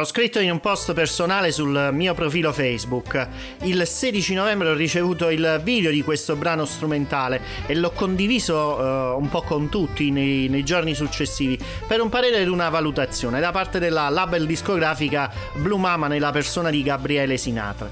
L'ho scritto in un post personale sul mio profilo Facebook. Il 16 novembre ho ricevuto il video di questo brano strumentale e l'ho condiviso uh, un po' con tutti nei, nei, giorni successivi per un parere ed una valutazione da parte della label discografica Blue Mama nella persona di Gabriele Sinatra.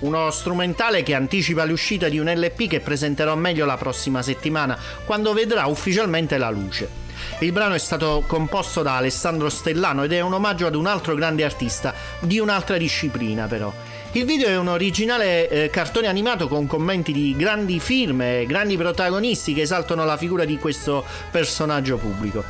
Uno strumentale che anticipa l'uscita di un LP che presenterò meglio la prossima settimana, quando vedrà ufficialmente la luce. Il brano è stato composto da Alessandro Stellano ed è un omaggio ad un altro grande artista di un'altra disciplina però. Il video è un originale eh, cartone animato con commenti di grandi firme, grandi protagonisti che esaltano la figura di questo personaggio pubblico.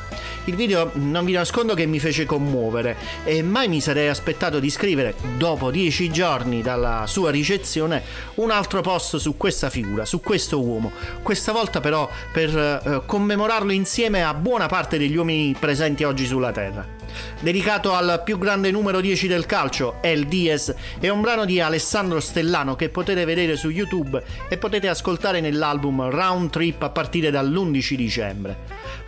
Il video non vi nascondo che mi fece commuovere e mai mi sarei aspettato di scrivere, dopo dieci giorni dalla sua ricezione, un altro post su questa figura, su questo uomo. Questa volta però per eh, commemorarlo insieme a buona parte degli uomini presenti oggi sulla Terra dedicato al più grande numero 10 del calcio, El Diaz, è un brano di Alessandro Stellano che potete vedere su YouTube e potete ascoltare nell'album Round Trip a partire dall'11 dicembre.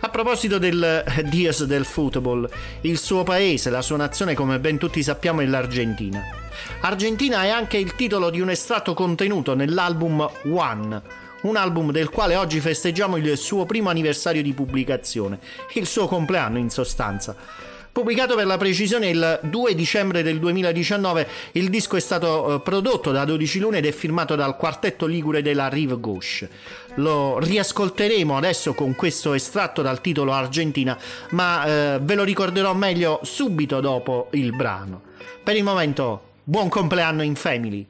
A proposito del Diaz del football, il suo paese, la sua nazione come ben tutti sappiamo è l'Argentina. Argentina è anche il titolo di un estratto contenuto nell'album One, un album del quale oggi festeggiamo il suo primo anniversario di pubblicazione, il suo compleanno in sostanza. Pubblicato per la precisione il 2 dicembre del 2019, il disco è stato eh, prodotto da 12 Lune ed è firmato dal quartetto ligure della Rive Gauche. Lo riascolteremo adesso con questo estratto dal titolo Argentina, ma eh, ve lo ricorderò meglio subito dopo il brano. Per il momento, buon compleanno in family!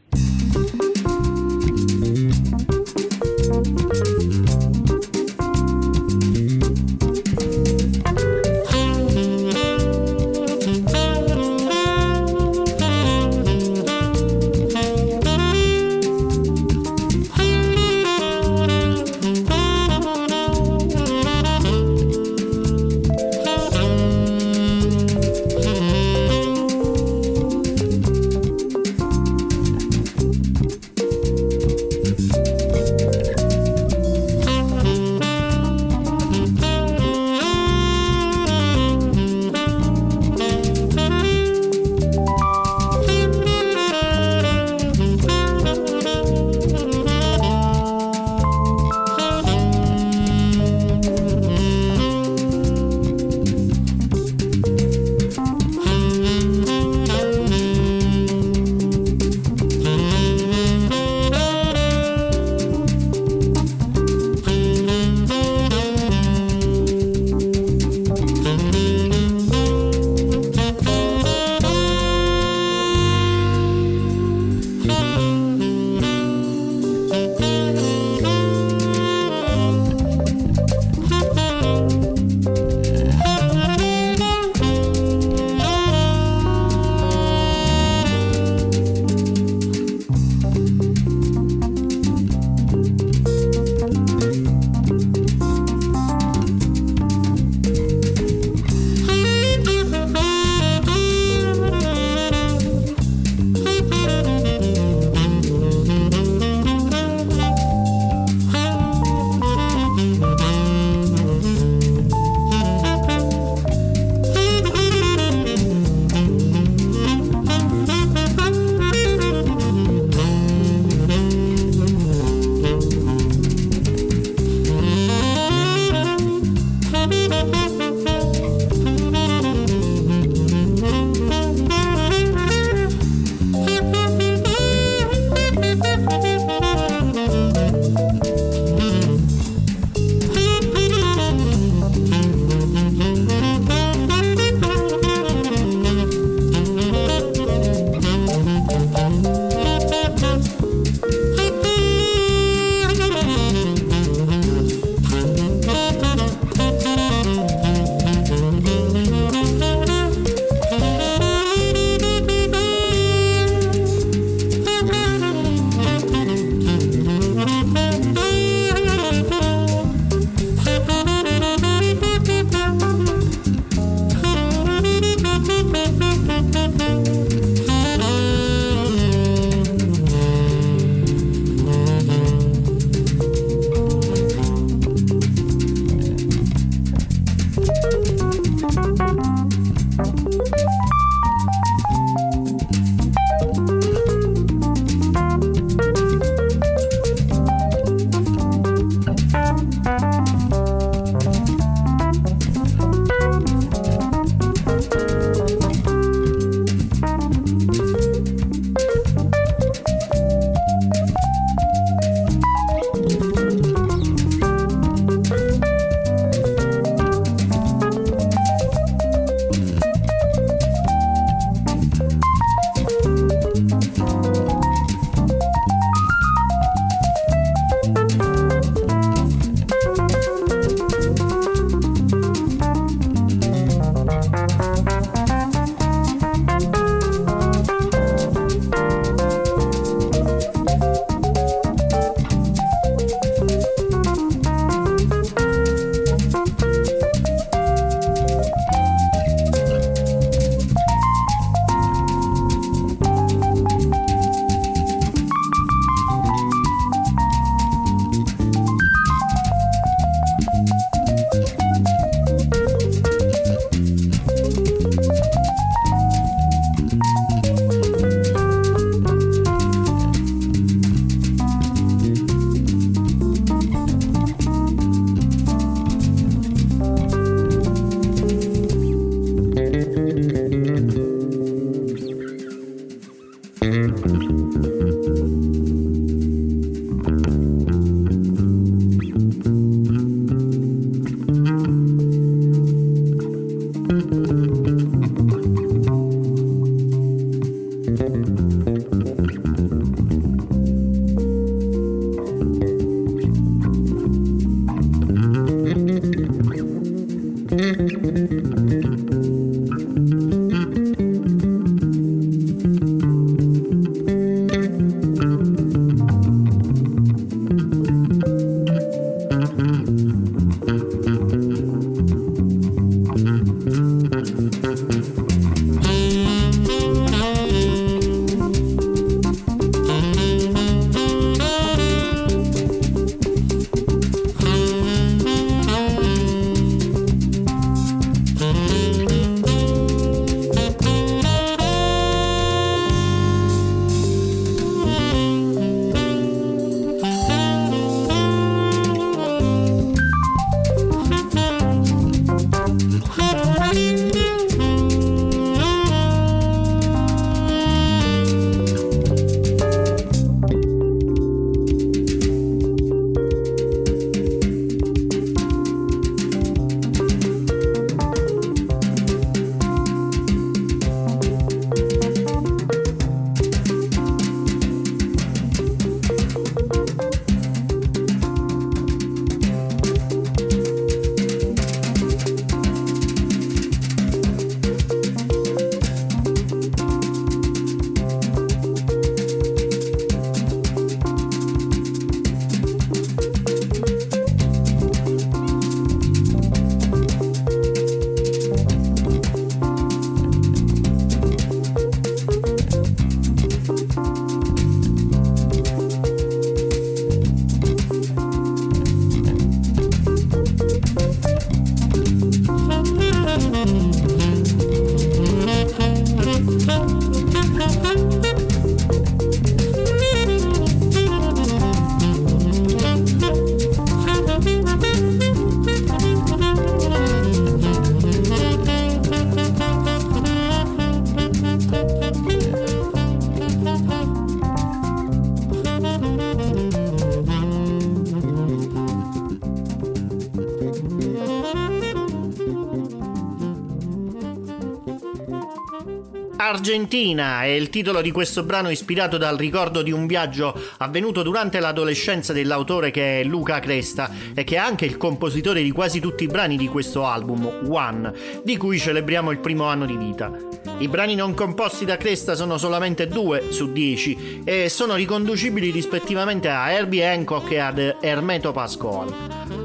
Argentina è il titolo di questo brano ispirato dal ricordo di un viaggio avvenuto durante l'adolescenza dell'autore che è Luca Cresta e che è anche il compositore di quasi tutti i brani di questo album, One, di cui celebriamo il primo anno di vita. I brani non composti da Cresta sono solamente due su dieci e sono riconducibili rispettivamente a Herbie Hancock e ad Hermeto Pascoal.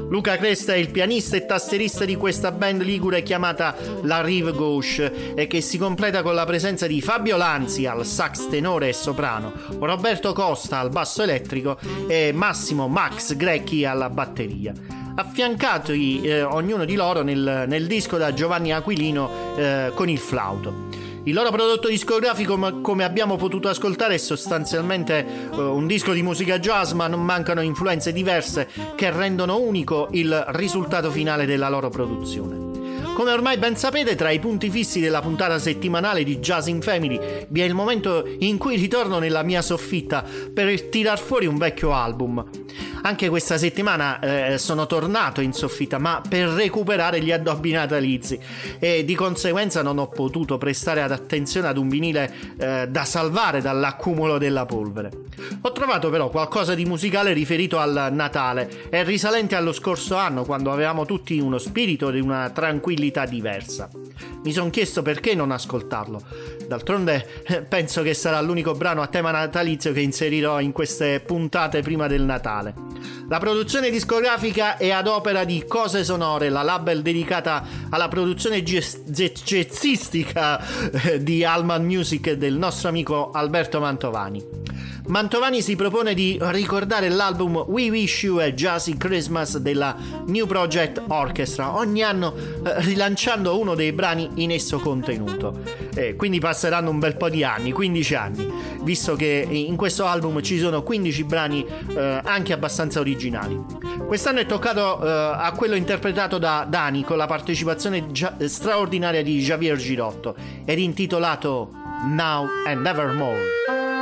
Luca Cresta è il pianista e tastierista di questa band ligure chiamata La Rive Gauche e che si completa con la presenza di Fabio Lanzi al sax tenore e soprano, Roberto Costa al basso elettrico e Massimo Max Grecchi alla batteria affiancati eh, ognuno di loro nel, nel, disco da Giovanni Aquilino eh, con il flauto. Il loro prodotto discografico, come abbiamo potuto ascoltare, è sostanzialmente uh, un disco di musica jazz, ma non mancano influenze diverse che rendono unico il risultato finale della loro produzione. Come ormai ben sapete, tra i punti fissi della puntata settimanale di Jazz in Family vi è il momento in cui ritorno nella mia soffitta per tirar fuori un vecchio album. Anche questa settimana eh, sono tornato in soffitta, ma per recuperare gli addobbi natalizi e di conseguenza non ho potuto prestare attenzione ad un vinile eh, da salvare dall'accumulo della polvere. Ho trovato però qualcosa di musicale riferito al Natale e risalente allo scorso anno quando avevamo tutti uno spirito di una tranquillità diversa. Mi sono chiesto perché non ascoltarlo. D'altronde eh, penso che sarà l'unico brano a tema natalizio che inserirò in queste puntate prima del Natale. La produzione discografica è ad opera di Cose Sonore, la label dedicata alla produzione jazzistica eh, di Alman Music del nostro amico Alberto Mantovani. Mantovani si propone di ricordare l'album We Wish You a Jazzy Christmas della New Project Orchestra, ogni anno eh, rilanciando uno dei brani in esso contenuto. Eh, quindi passeranno un bel po' di anni, 15 anni, visto che in questo album ci sono 15 brani eh, anche abbastanza originali. Quest'anno è toccato eh, a quello interpretato da Dani con la partecipazione gia- straordinaria di Javier Girotto ed intitolato Now and Nevermore.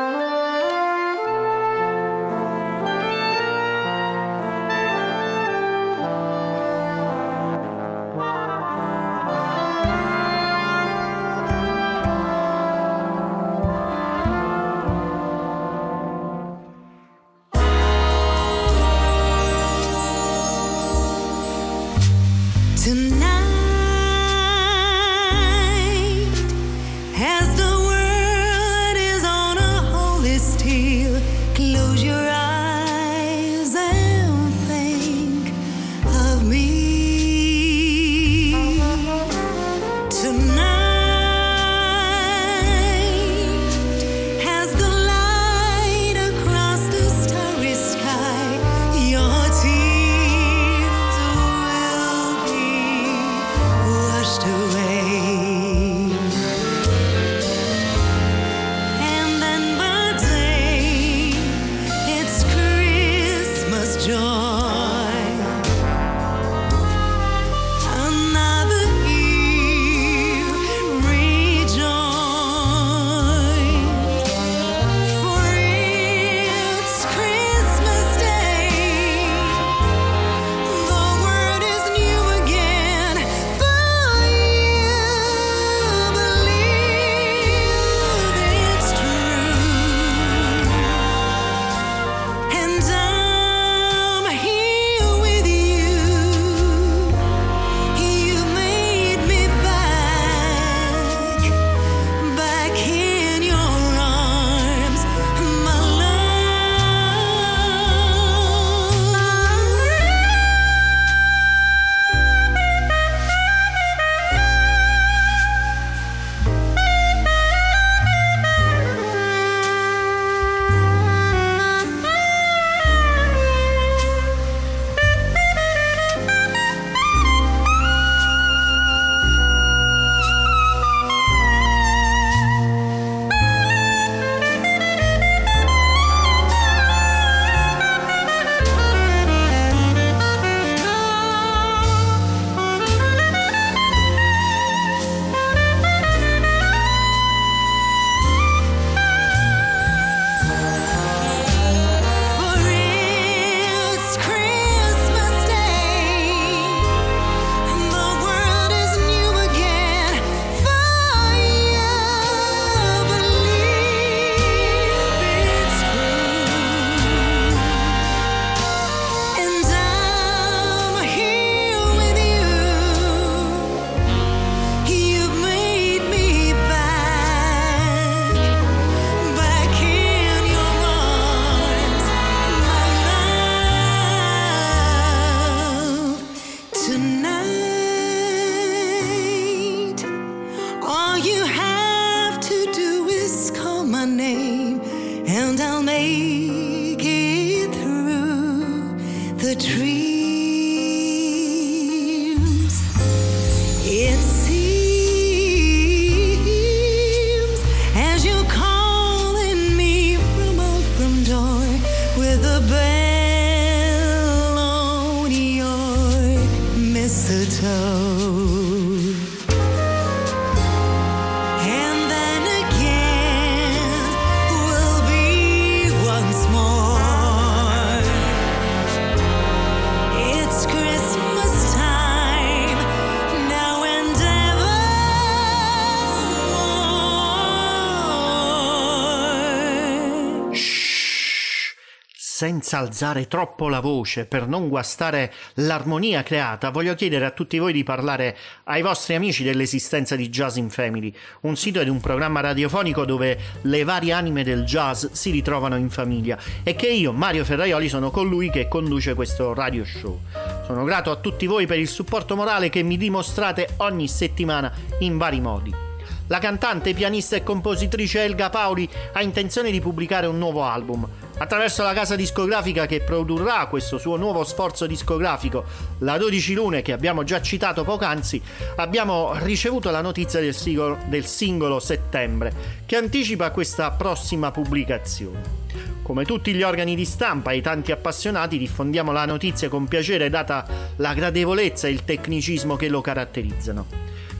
Senza alzare troppo la voce per non guastare l'armonia creata, voglio chiedere a tutti voi di parlare ai vostri amici dell'esistenza di Jazz in Family, un sito ed un programma radiofonico dove le varie anime del jazz si ritrovano in famiglia e che io, Mario Ferraioli, sono colui che conduce questo radio show. Sono grato a tutti voi per il supporto morale che mi dimostrate ogni settimana in vari modi. La cantante, pianista e compositrice Elga Paoli ha intenzione di pubblicare un nuovo album. Attraverso la casa discografica che produrrà questo suo nuovo sforzo discografico, la 12 Lune, che abbiamo già citato poc'anzi, abbiamo ricevuto la notizia del singolo, del singolo Settembre, che anticipa questa prossima pubblicazione. Come tutti gli organi di stampa e i tanti appassionati diffondiamo la notizia con piacere data la gradevolezza e il tecnicismo che lo caratterizzano.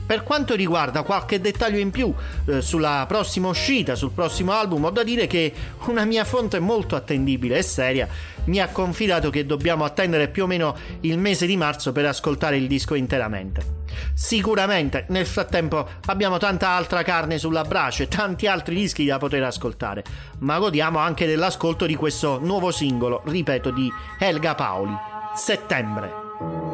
Per quanto riguarda qualche dettaglio in più eh, sulla prossima uscita, sul prossimo album, ho da dire che una mia fonte molto attendibile e seria mi ha confidato che dobbiamo attendere più o meno il mese di marzo per ascoltare il disco interamente. Sicuramente nel frattempo abbiamo tanta altra carne sulla brace e tanti altri dischi da poter ascoltare, ma godiamo anche dell'ascolto di questo nuovo singolo, ripeto, di Helga Paoli, Settembre.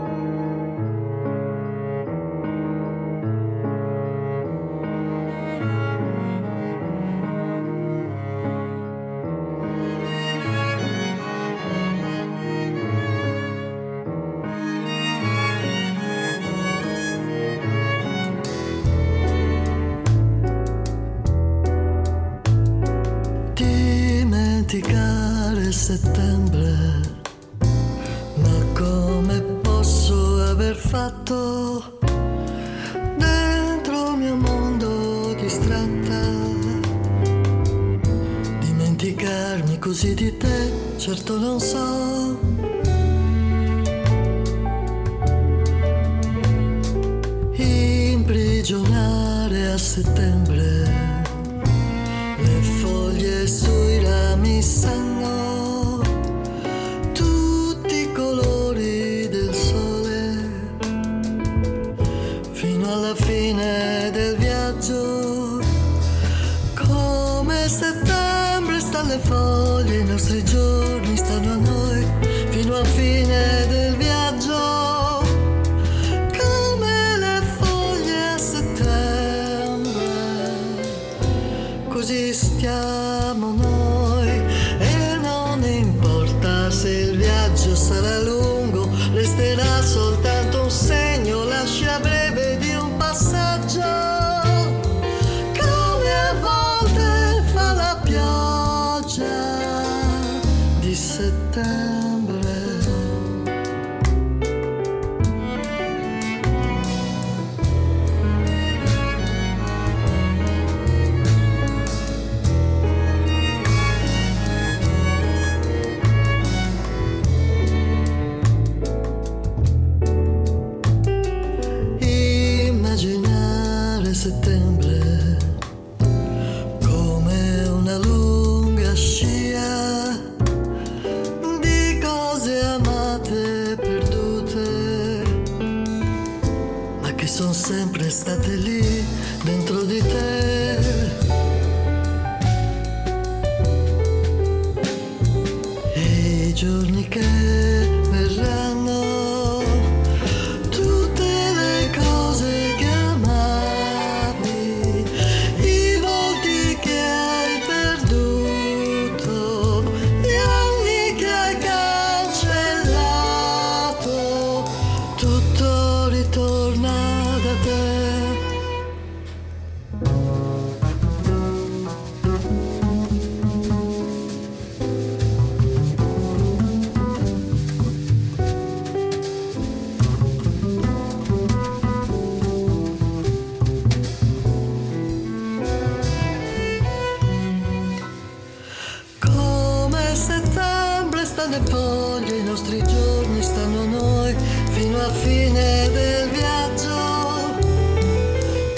le foglie, i nostri giorni stanno noi fino a fine del viaggio.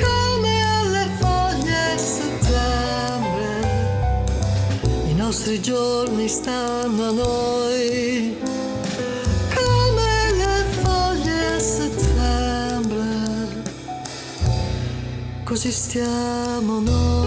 Come alle foglie settembre, i nostri giorni stanno a noi. Come le foglie settembre, così stiamo noi.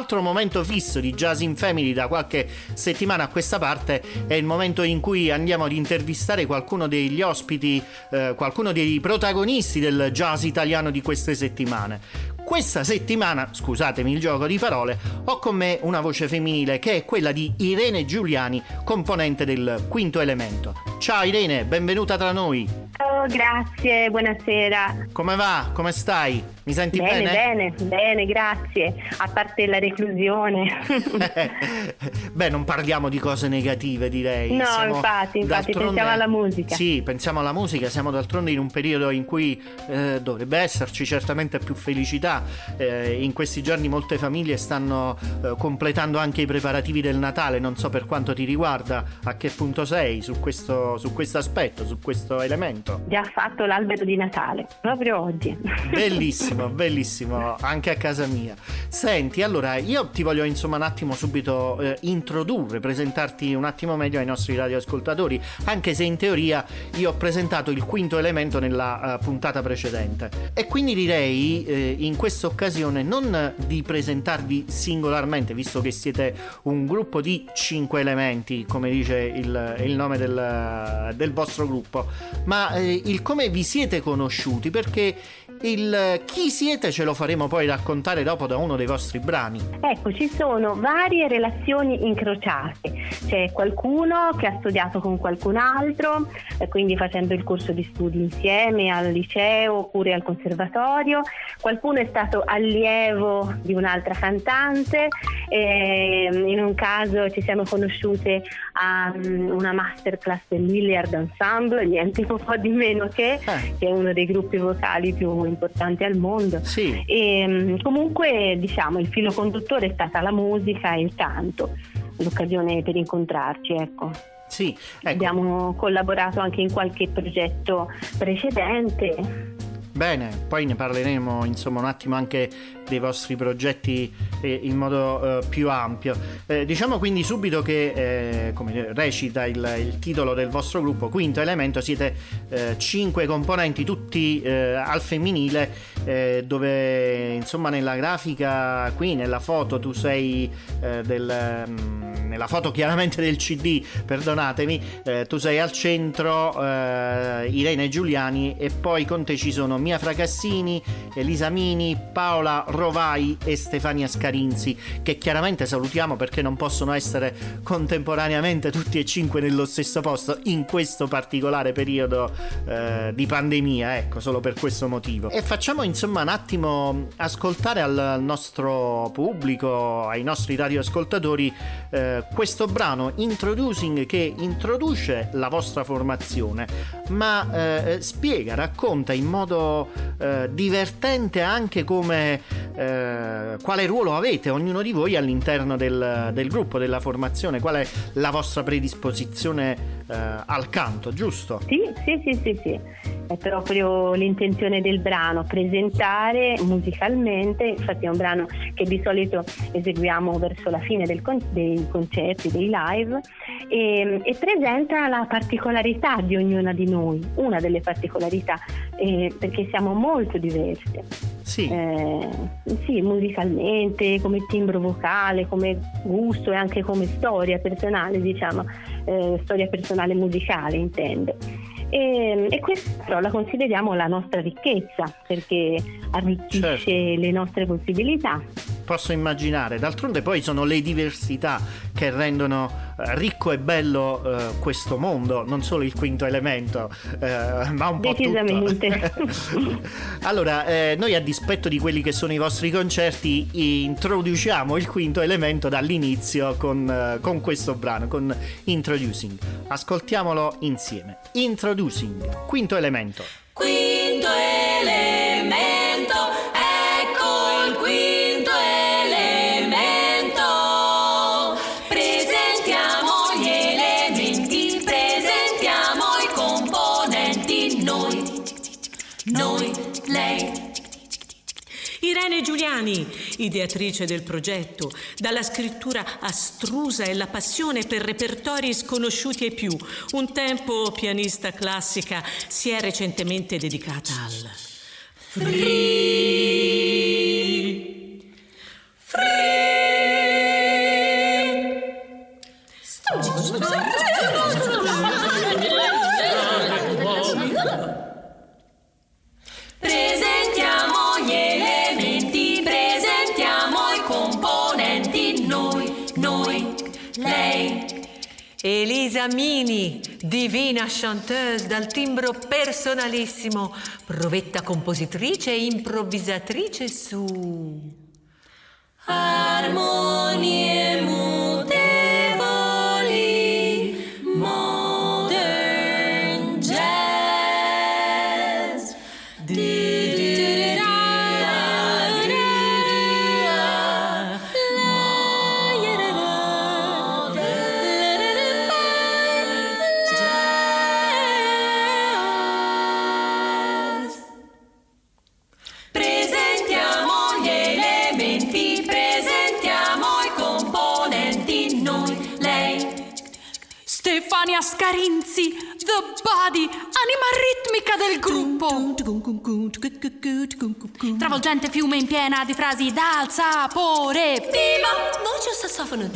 Altro momento fisso di Jazz in Family da qualche settimana a questa parte è il momento in cui andiamo ad intervistare qualcuno degli ospiti, eh, qualcuno dei protagonisti del jazz italiano di queste settimane. Questa settimana, scusatemi il gioco di parole, ho con me una voce femminile che è quella di Irene Giuliani, componente del Quinto Elemento. Ciao Irene, benvenuta tra noi. Ciao, grazie, buonasera. Come va? Come stai? Mi senti Bene, bene? bene, bene, grazie. A parte la reclusione. Beh, non parliamo di cose negative, direi. No, Siamo infatti, infatti, pensiamo alla musica. Sì, pensiamo alla musica, siamo d'altronde in un periodo in cui eh, dovrebbe esserci certamente più felicità. Eh, in questi giorni molte famiglie stanno eh, completando anche i preparativi del Natale, non so per quanto ti riguarda, a che punto sei su questo, su questo aspetto, su questo elemento. Già fatto l'albero di Natale, proprio oggi. Bellissimo, bellissimo, anche a casa mia. Senti, allora io ti voglio insomma un attimo subito eh, introdurre, presentarti un attimo meglio ai nostri radioascoltatori, anche se in teoria io ho presentato il quinto elemento nella eh, puntata precedente. E quindi direi eh, in questa occasione non di presentarvi singolarmente, visto che siete un gruppo di cinque elementi, come dice il, il nome del, del vostro gruppo, ma eh, il come vi siete conosciuti, perché il chi siete ce lo faremo poi raccontare dopo da uno dei vostri brani. Ecco, ci sono varie relazioni incrociate. C'è qualcuno che ha studiato con qualcun altro, eh, quindi facendo il corso di studi insieme al liceo oppure al conservatorio. Qualcuno è stato allievo di un'altra cantante. e in un caso ci siamo conosciute a mm, una masterclass del Milliard Ensemble, niente un po' di meno che, Eh. che è uno dei gruppi vocali più importanti al mondo. Sì, E, mm, comunque diciamo il filo conduttore è stata la musica e il canto, l'occasione per incontrarci, ecco. sì, ecco. Abbiamo collaborato anche in qualche progetto precedente. Bene, poi ne parleremo insomma un attimo anche dei vostri progetti eh, in modo eh, più ampio. Eh, diciamo quindi subito che, eh, come recita il, il titolo del vostro gruppo, Quinto Elemento, siete eh, cinque componenti, tutti eh, al femminile, dove insomma nella grafica qui, nella foto, tu sei del... mm, nella foto chiaramente del CD, perdonatemi, tu sei al centro, Irene Giuliani e poi con te ci sono Mia Fracassini, Elisa Mini, Paola Rovai e Stefania Scarinzi, che chiaramente salutiamo perché non possono essere contemporaneamente tutti e cinque nello stesso posto in questo particolare periodo eh, di pandemia, ecco, solo per questo motivo. E facciamo insomma un attimo ascoltare al nostro pubblico, ai nostri radioascoltatori, eh, questo brano Introducing che introduce la vostra formazione, ma eh, spiega, racconta in modo eh, divertente anche come eh, quale ruolo avete ognuno di voi all'interno del, del gruppo, della formazione, qual è la vostra predisposizione eh, al canto, giusto? Sì, sì, sì, sì, sì. È proprio l'intenzione del brano, presentare musicalmente, infatti è un brano che di solito eseguiamo verso la fine con- dei concerti, dei live, e, e presenta la particolarità di ognuna di noi, una delle particolarità, eh, perché siamo molto diverse. Sì, Eh, sì, musicalmente, come timbro vocale, come gusto e anche come storia personale, diciamo, eh, storia personale musicale intendo. E, e questa però la consideriamo la nostra ricchezza perché arricchisce Certo. le nostre possibilità. Posso immaginare. D'altronde poi sono le diversità che rendono eh, ricco e bello eh, questo mondo, non solo il quinto elemento, eh, ma un po' tutto. Decisamente. allora, eh, noi a dispetto di quelli che sono i vostri concerti, introduciamo il quinto elemento dall'inizio con, eh, con questo brano, con Introducing. Ascoltiamolo insieme. Introducing, quinto elemento. Quinto elemento, noi, noi, lei. Irene Giuliani, ideatrice del progetto, dalla scrittura astrusa e la passione per repertori sconosciuti ai più. Un tempo pianista classica, si è recentemente dedicata al free. Presentiamo Elisa Mini, divina chanteuse dal timbro personalissimo, provetta compositrice e improvvisatrice su... Armonie mutevoli, Scarinzi, The Body, anima ritmica del gruppo. Travolgente fiume in piena di frasi dal sapore. Viva! Voce o sassofono.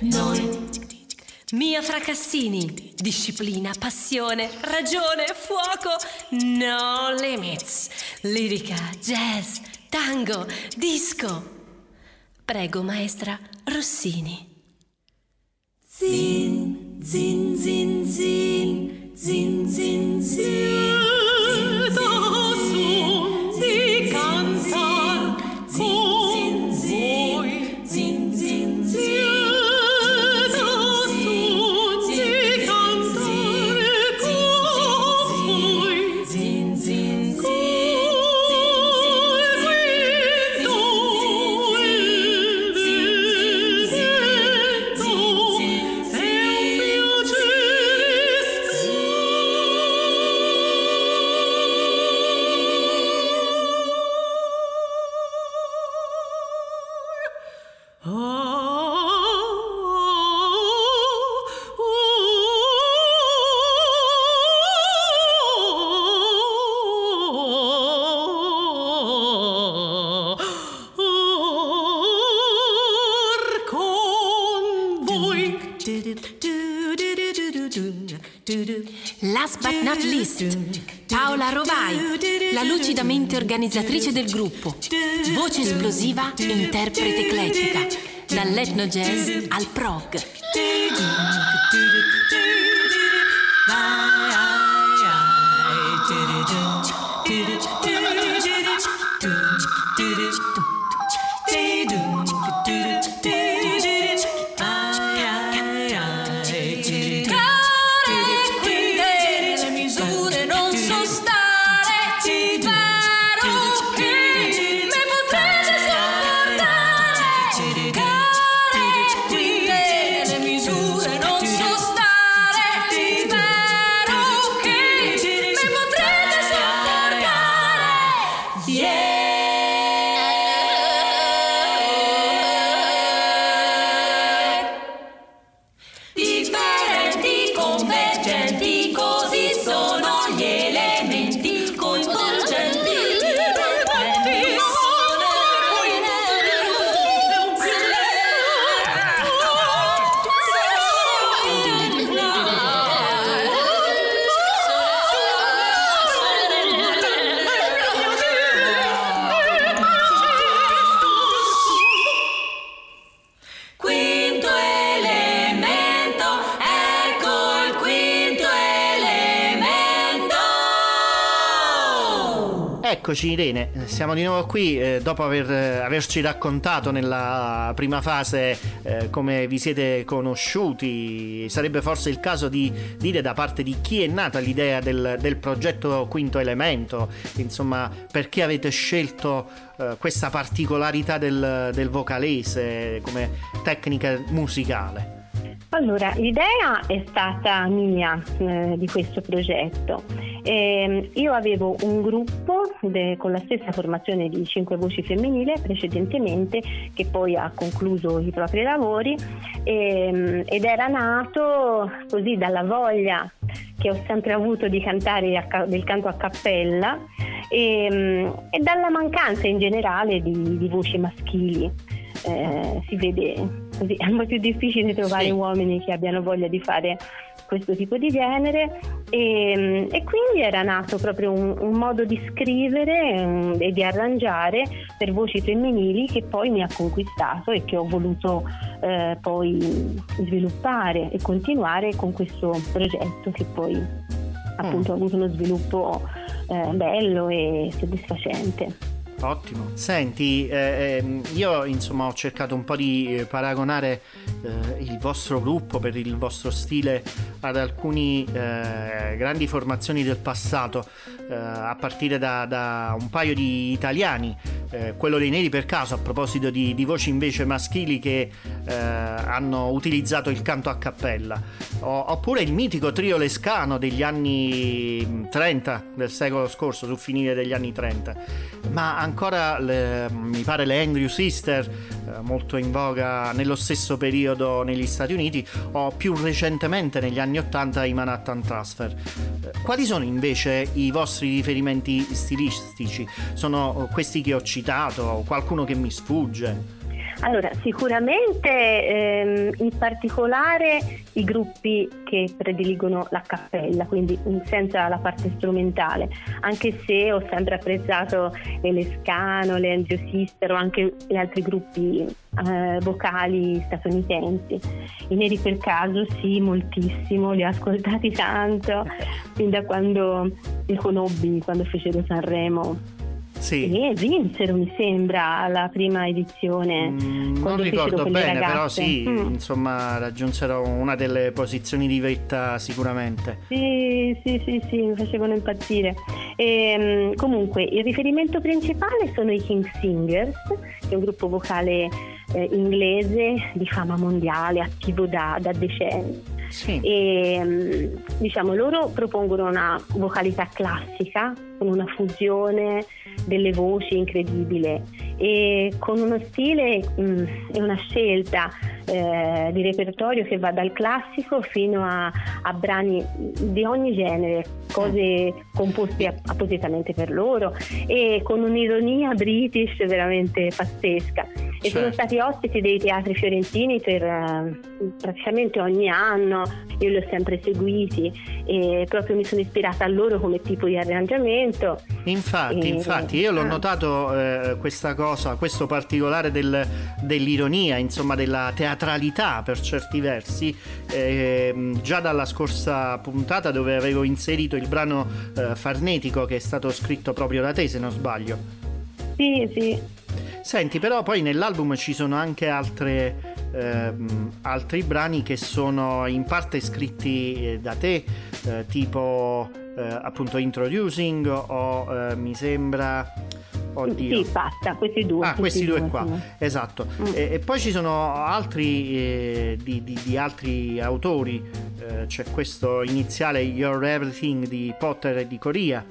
Noi. Mia Fracassini, disciplina, passione, ragione, fuoco, no limits, lirica, jazz, tango, disco. Prego, maestra Rossini. Zin, zin, zin, zin, zin, zin, zin. Lucidamente organizzatrice del gruppo. Voce esplosiva, interprete eclettica, dall'etno jazz al prog. Eccoci Irene, siamo di nuovo qui eh, dopo aver, eh, averci raccontato nella prima fase eh, come vi siete conosciuti. Sarebbe forse il caso di dire da parte di chi è nata l'idea del, del progetto Quinto Elemento, insomma perché avete scelto eh, questa particolarità del, del vocalese come tecnica musicale. Allora, l'idea è stata mia eh, di questo progetto. Ehm, io avevo un gruppo de- con la stessa formazione di cinque voci femminili precedentemente che poi ha concluso i propri lavori ehm, ed era nato così dalla voglia che ho sempre avuto di cantare a del canto a cappella e, e dalla mancanza in generale di, di voci maschili. Eh, si vede così è molto più difficile trovare Sì. uomini che abbiano voglia di fare questo tipo di genere e, e quindi era nato proprio un, un modo di scrivere mm, e di arrangiare per voci femminili che poi mi ha conquistato e che ho voluto eh, poi sviluppare e continuare con questo progetto che poi appunto ha avuto uno sviluppo eh, bello e soddisfacente. Ottimo. Senti, eh, ehm, io insomma ho cercato un po' di eh, paragonare eh, il vostro gruppo per il vostro stile ad alcuni eh, grandi formazioni del passato, eh, a partire da, da un paio di italiani, eh, quello dei Neri per caso, a proposito di, di voci invece maschili che hanno utilizzato il canto a cappella, O- oppure il mitico trio lescano degli anni 30 del secolo scorso, sul finire degli anni 30 ma ancora le- mi pare le Andrew Sister eh, molto in voga nello stesso periodo negli Stati Uniti o più recentemente negli anni 80 i Manhattan Transfer. Eh, quali sono invece i vostri riferimenti stilistici? Sono questi che ho citato qualcuno che mi sfugge Allora, sicuramente ehm, in particolare i gruppi che prediligono la cappella, quindi senza la parte strumentale, anche se ho sempre apprezzato le Lescano, le Angio Sister o anche gli altri gruppi eh, vocali statunitensi. I Neri per caso sì, moltissimo, li ho ascoltati tanto, fin da quando li conobbi, quando fecero Sanremo. Sì E vinsero, mi sembra, alla prima edizione. Mm, non ricordo bene, però sì, Mm. insomma, raggiunsero una delle posizioni di vetta sicuramente. Sì, sì, sì, sì, mi facevano impazzire. Ehm, comunque, il riferimento principale sono i King Singers, che è un gruppo vocale eh, inglese di fama mondiale, attivo da, da decenni. Sì. E mm, diciamo loro propongono una vocalità classica con una fusione delle voci incredibile e con uno stile mm, e una scelta eh, di repertorio che va dal classico fino a, a brani di ogni genere, cose composte app- appositamente per loro e con un'ironia british veramente pazzesca. E sono Certo. stati ospiti dei teatri fiorentini per eh, praticamente ogni anno, io li ho sempre seguiti e proprio mi sono ispirata a loro come tipo di arrangiamento. Infatti, E- infatti, io l'ho ah. notato eh, questa cosa, questo particolare del- dell'ironia, insomma, della teatralità per certi versi, ehm, già dalla scorsa puntata dove avevo inserito il brano eh, Farnetico che è stato scritto proprio da te, se non sbaglio. Sì, sì. Senti, però poi nell'album ci sono anche altre, ehm, altri brani che sono in parte scritti eh, da te, eh, tipo eh, appunto Introducing o eh, mi sembra... Oddio. Sì, basta, questi due. Ah, questi due qua, sì. esatto. Mm. E, e poi ci sono altri eh, di, di- di altri autori, eh, c'è questo iniziale Your Everything di Potter e di Coria,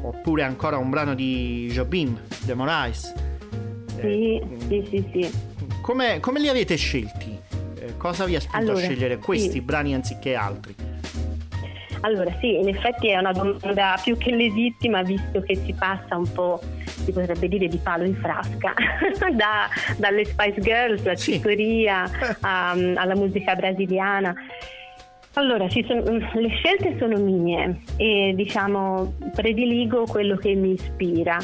oppure ancora un brano di Jobim, The Morais. Sì, sì, sì, sì. Come, come li avete scelti? Eh, cosa vi ha spinto Allora, a scegliere questi sì. brani anziché altri? Allora sì, in effetti è una domanda più che legittima visto che si passa un po', si potrebbe dire, di palo in frasca, da- dalle Spice Girls a Sì. Cicoria alla musica brasiliana. Allora, sono- le scelte sono mie e diciamo prediligo quello che mi ispira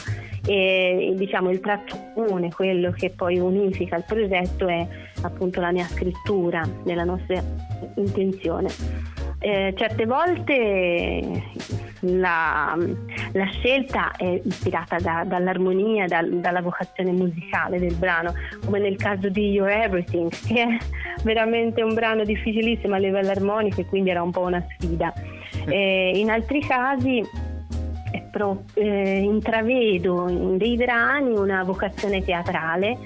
e diciamo il tratto comune, quello che poi unifica il progetto è appunto la mia scrittura, nella nostra intenzione. eh, certe volte la, la scelta è ispirata da- dall'armonia, dal- dalla vocazione musicale del brano, come nel caso di You're Everything, che è veramente un brano difficilissimo a livello armonico e quindi era un po' una sfida. Eh, in altri casi eh, pro- eh, intravedo in dei brani una vocazione teatrale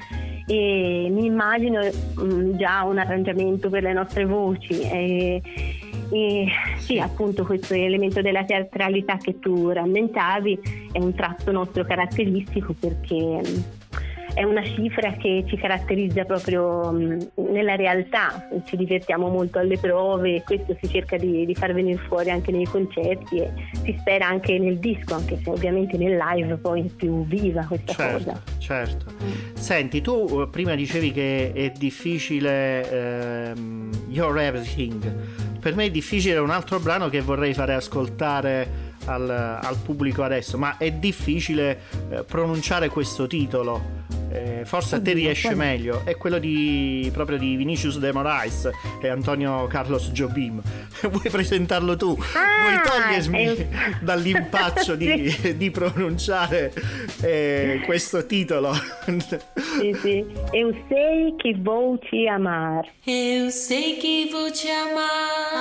e mi immagino mm, già un arrangiamento per le nostre voci. E, e sì, appunto questo elemento della teatralità che tu rammentavi è un tratto nostro caratteristico perché mm, è una cifra che ci caratterizza proprio mm, nella realtà, ci divertiamo molto alle prove e questo si cerca di, di far venire fuori anche nei concerti e si spera anche nel disco, anche se ovviamente nel live poi è più viva questa Certo, cosa. certo. Senti, tu eh, prima dicevi che è difficile ehm, Your Everything. Per me è difficile un altro brano che vorrei fare ascoltare al, al pubblico adesso, ma è difficile eh, pronunciare questo titolo. Eh, forse a te riesce meglio, è quello di, proprio di Vinicius de Moraes e Antonio Carlos Jobim. Vuoi presentarlo tu? Vuoi Ah, togliermi è un- dall'impaccio di, di pronunciare eh, questo titolo? Sì, sì. Eu sei que vou te amar. Eu sei que vou te amar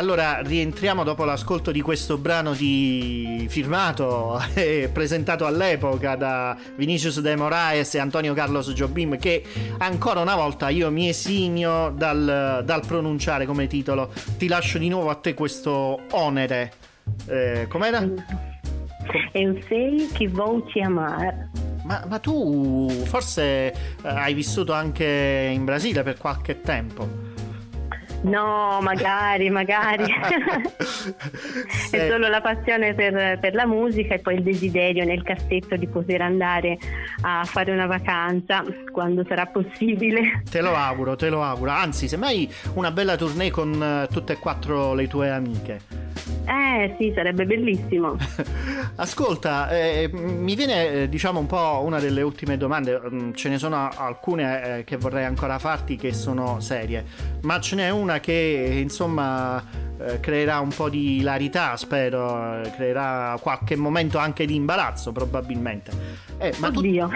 allora rientriamo dopo l'ascolto di questo brano di firmato e presentato all'epoca da Vinicius De Moraes e Antonio Carlos Jobim che ancora una volta io mi esimio dal, dal pronunciare come titolo. Ti lascio di nuovo a te questo onere. Eh, com'era? Eu sei che vou te amar. Ma, ma tu forse eh, hai vissuto anche in Brasile per qualche tempo. No, magari, magari. È solo la passione per, per la musica e poi il desiderio nel cassetto di poter andare a fare una vacanza quando sarà possibile. Te lo auguro, te lo auguro. Anzi, semmai una bella tournée con eh, tutte e quattro le tue amiche. Eh sì, sarebbe bellissimo. Ascolta, eh, mi viene eh, diciamo un po' una delle ultime domande, Mm, ce ne sono alcune eh, che vorrei ancora farti che sono serie, ma ce n'è una che insomma eh, creerà un po' di hilarità, spero, eh, creerà qualche momento anche di imbarazzo probabilmente. Eh, ma tu- Oddio.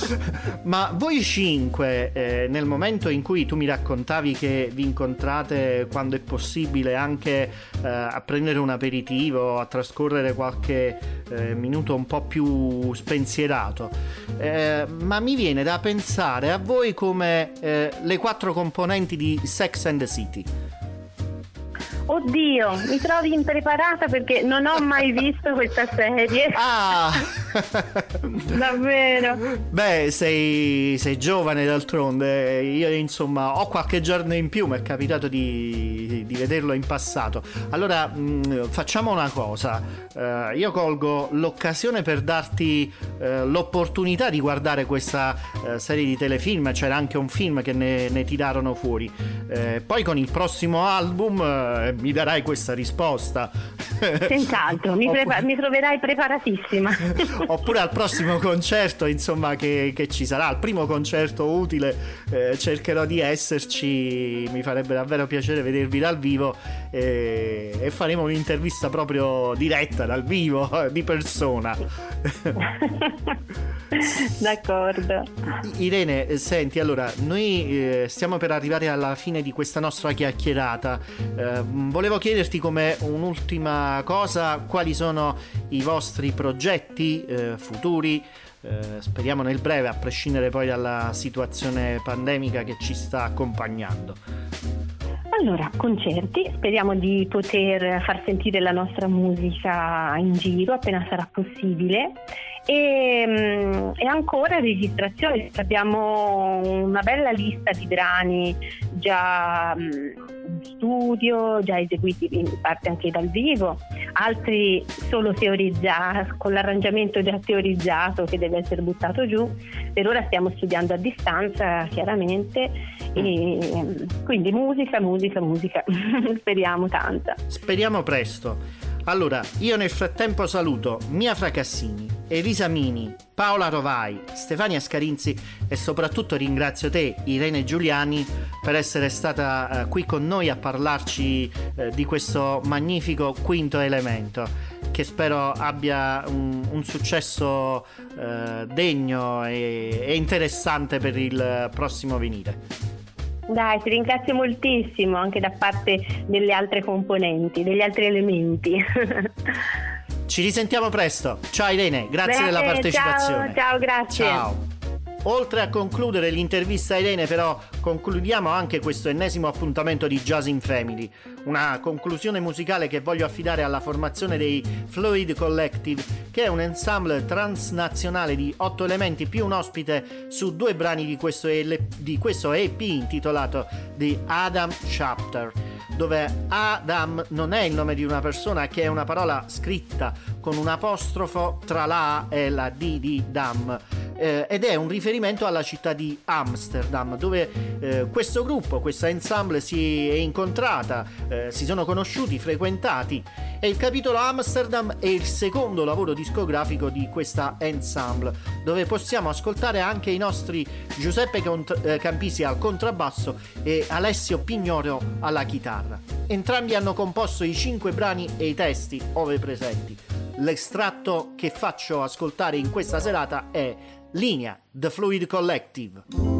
Ma voi cinque, eh, nel momento in cui tu mi raccontavi che vi incontrate quando è possibile anche eh, a prendere un aperitivo, a trascorrere qualche minuto un po' più spensierato, ma mi viene da pensare a voi come le quattro componenti di Sex and the City. Oddio, mi trovi impreparata perché non ho mai visto questa serie. Ah! Davvero. Beh, sei, sei giovane d'altronde, io insomma ho qualche giorno in più, mi è capitato di, di vederlo in passato. Allora mh, facciamo una cosa, Eh, io colgo l'occasione per darti eh, l'opportunità di guardare questa eh, serie di telefilm, c'era anche un film che ne, ne tirarono fuori. Poi con il prossimo album mi darai questa risposta. Senz'altro, mi, Oppure- prepa- mi troverai preparatissima. Oppure al prossimo concerto, insomma, che, che ci sarà, al primo concerto utile, eh, cercherò di esserci. Mi farebbe davvero piacere vedervi dal vivo eh, e faremo un'intervista proprio diretta dal vivo, di persona. D'accordo. Irene, senti, allora, noi eh, stiamo per arrivare alla fine di questa nostra chiacchierata. Eh, volevo chiederti come un'ultima cosa quali sono i vostri progetti eh, futuri. eh, speriamo nel breve, a prescindere poi dalla situazione pandemica che ci sta accompagnando. Allora, concerti, speriamo di poter far sentire la nostra musica in giro appena sarà possibile. E, mm, e ancora registrazioni, abbiamo una bella lista di brani già mm, in studio, già eseguiti in parte anche dal vivo, altri solo teorizzati, con l'arrangiamento già teorizzato che deve essere buttato giù. Per ora stiamo studiando a distanza, chiaramente, e mm, quindi musica, musica, musica. Speriamo tanta. Speriamo presto. Allora, io nel frattempo saluto Mia Fracassini, Elisa Mini, Paola Rovai, Stefania Scarinzi e soprattutto ringrazio te, Irene Giuliani, per essere stata eh, qui con noi a parlarci eh, di questo magnifico quinto elemento che spero abbia un, un successo eh, degno e, e interessante per il prossimo venire. Dai, ti ringrazio moltissimo anche da parte delle altre componenti, degli altri elementi. Ci risentiamo presto. Ciao Irene, grazie Bene, della partecipazione. ciao, ciao, grazie. Ciao. Oltre a concludere l'intervista a Irene, però, concludiamo anche questo ennesimo appuntamento di Jazz in Family. Una conclusione musicale che voglio affidare alla formazione dei Fluid Collective, che è un ensemble transnazionale di otto elementi più un ospite su due brani di questo, ele- di questo EP intitolato The Adam Chapter dove Adam non è il nome di una persona che è una parola scritta con un apostrofo tra la A e la D di Dam eh, ed è un riferimento alla città di Amsterdam dove eh, questo gruppo, questa ensemble si è incontrata, eh, si sono conosciuti, frequentati e il capitolo Amsterdam è il secondo lavoro discografico di questa ensemble dove possiamo ascoltare anche i nostri Giuseppe Cont- eh, Campisi al contrabbasso e Alessio Pignoro alla chitarra. Entrambi hanno composto i cinque brani e i testi ove presenti. L'estratto che faccio ascoltare in questa serata è Linea, The Fluid Collective.